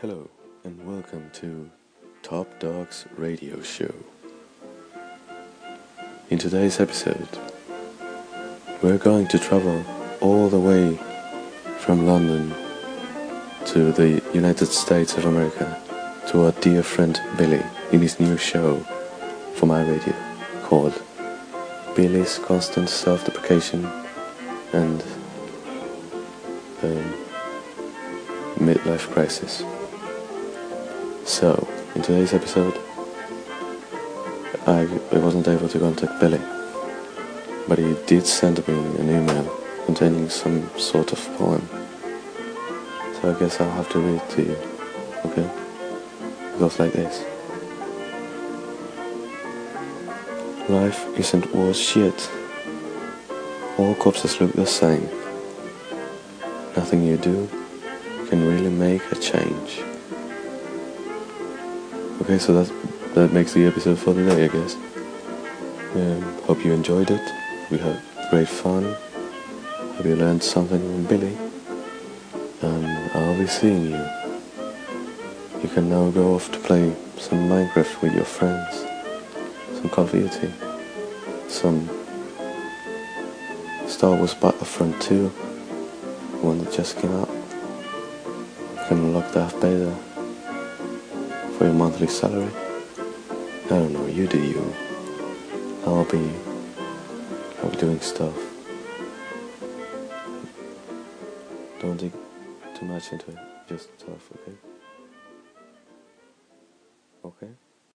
Hello and welcome to Top Dogs Radio Show. In today's episode, we're going to travel all the way from London to the United States of America to our dear friend Billy in his new show for my radio called Billy's Constant Self Deprecation and um, Midlife Crisis. So, in today's episode, I, I wasn't able to contact Billy, but he did send me an email containing some sort of poem. So I guess I'll have to read it to you, okay? It goes like this. Life isn't worth shit. All corpses look the same. Nothing you do can really make a change. Okay, so that that makes the episode for today, I guess. Um, hope you enjoyed it. We had great fun. Hope you learned something from Billy. And I'll be seeing you. You can now go off to play some Minecraft with your friends, some Call of Duty, some Star Wars Battlefront 2, one that just came out. You can unlock the Darth Vader for your monthly salary. I don't know, you do you. I'll be, I'll be doing stuff. Don't dig too much into it, just stuff, okay?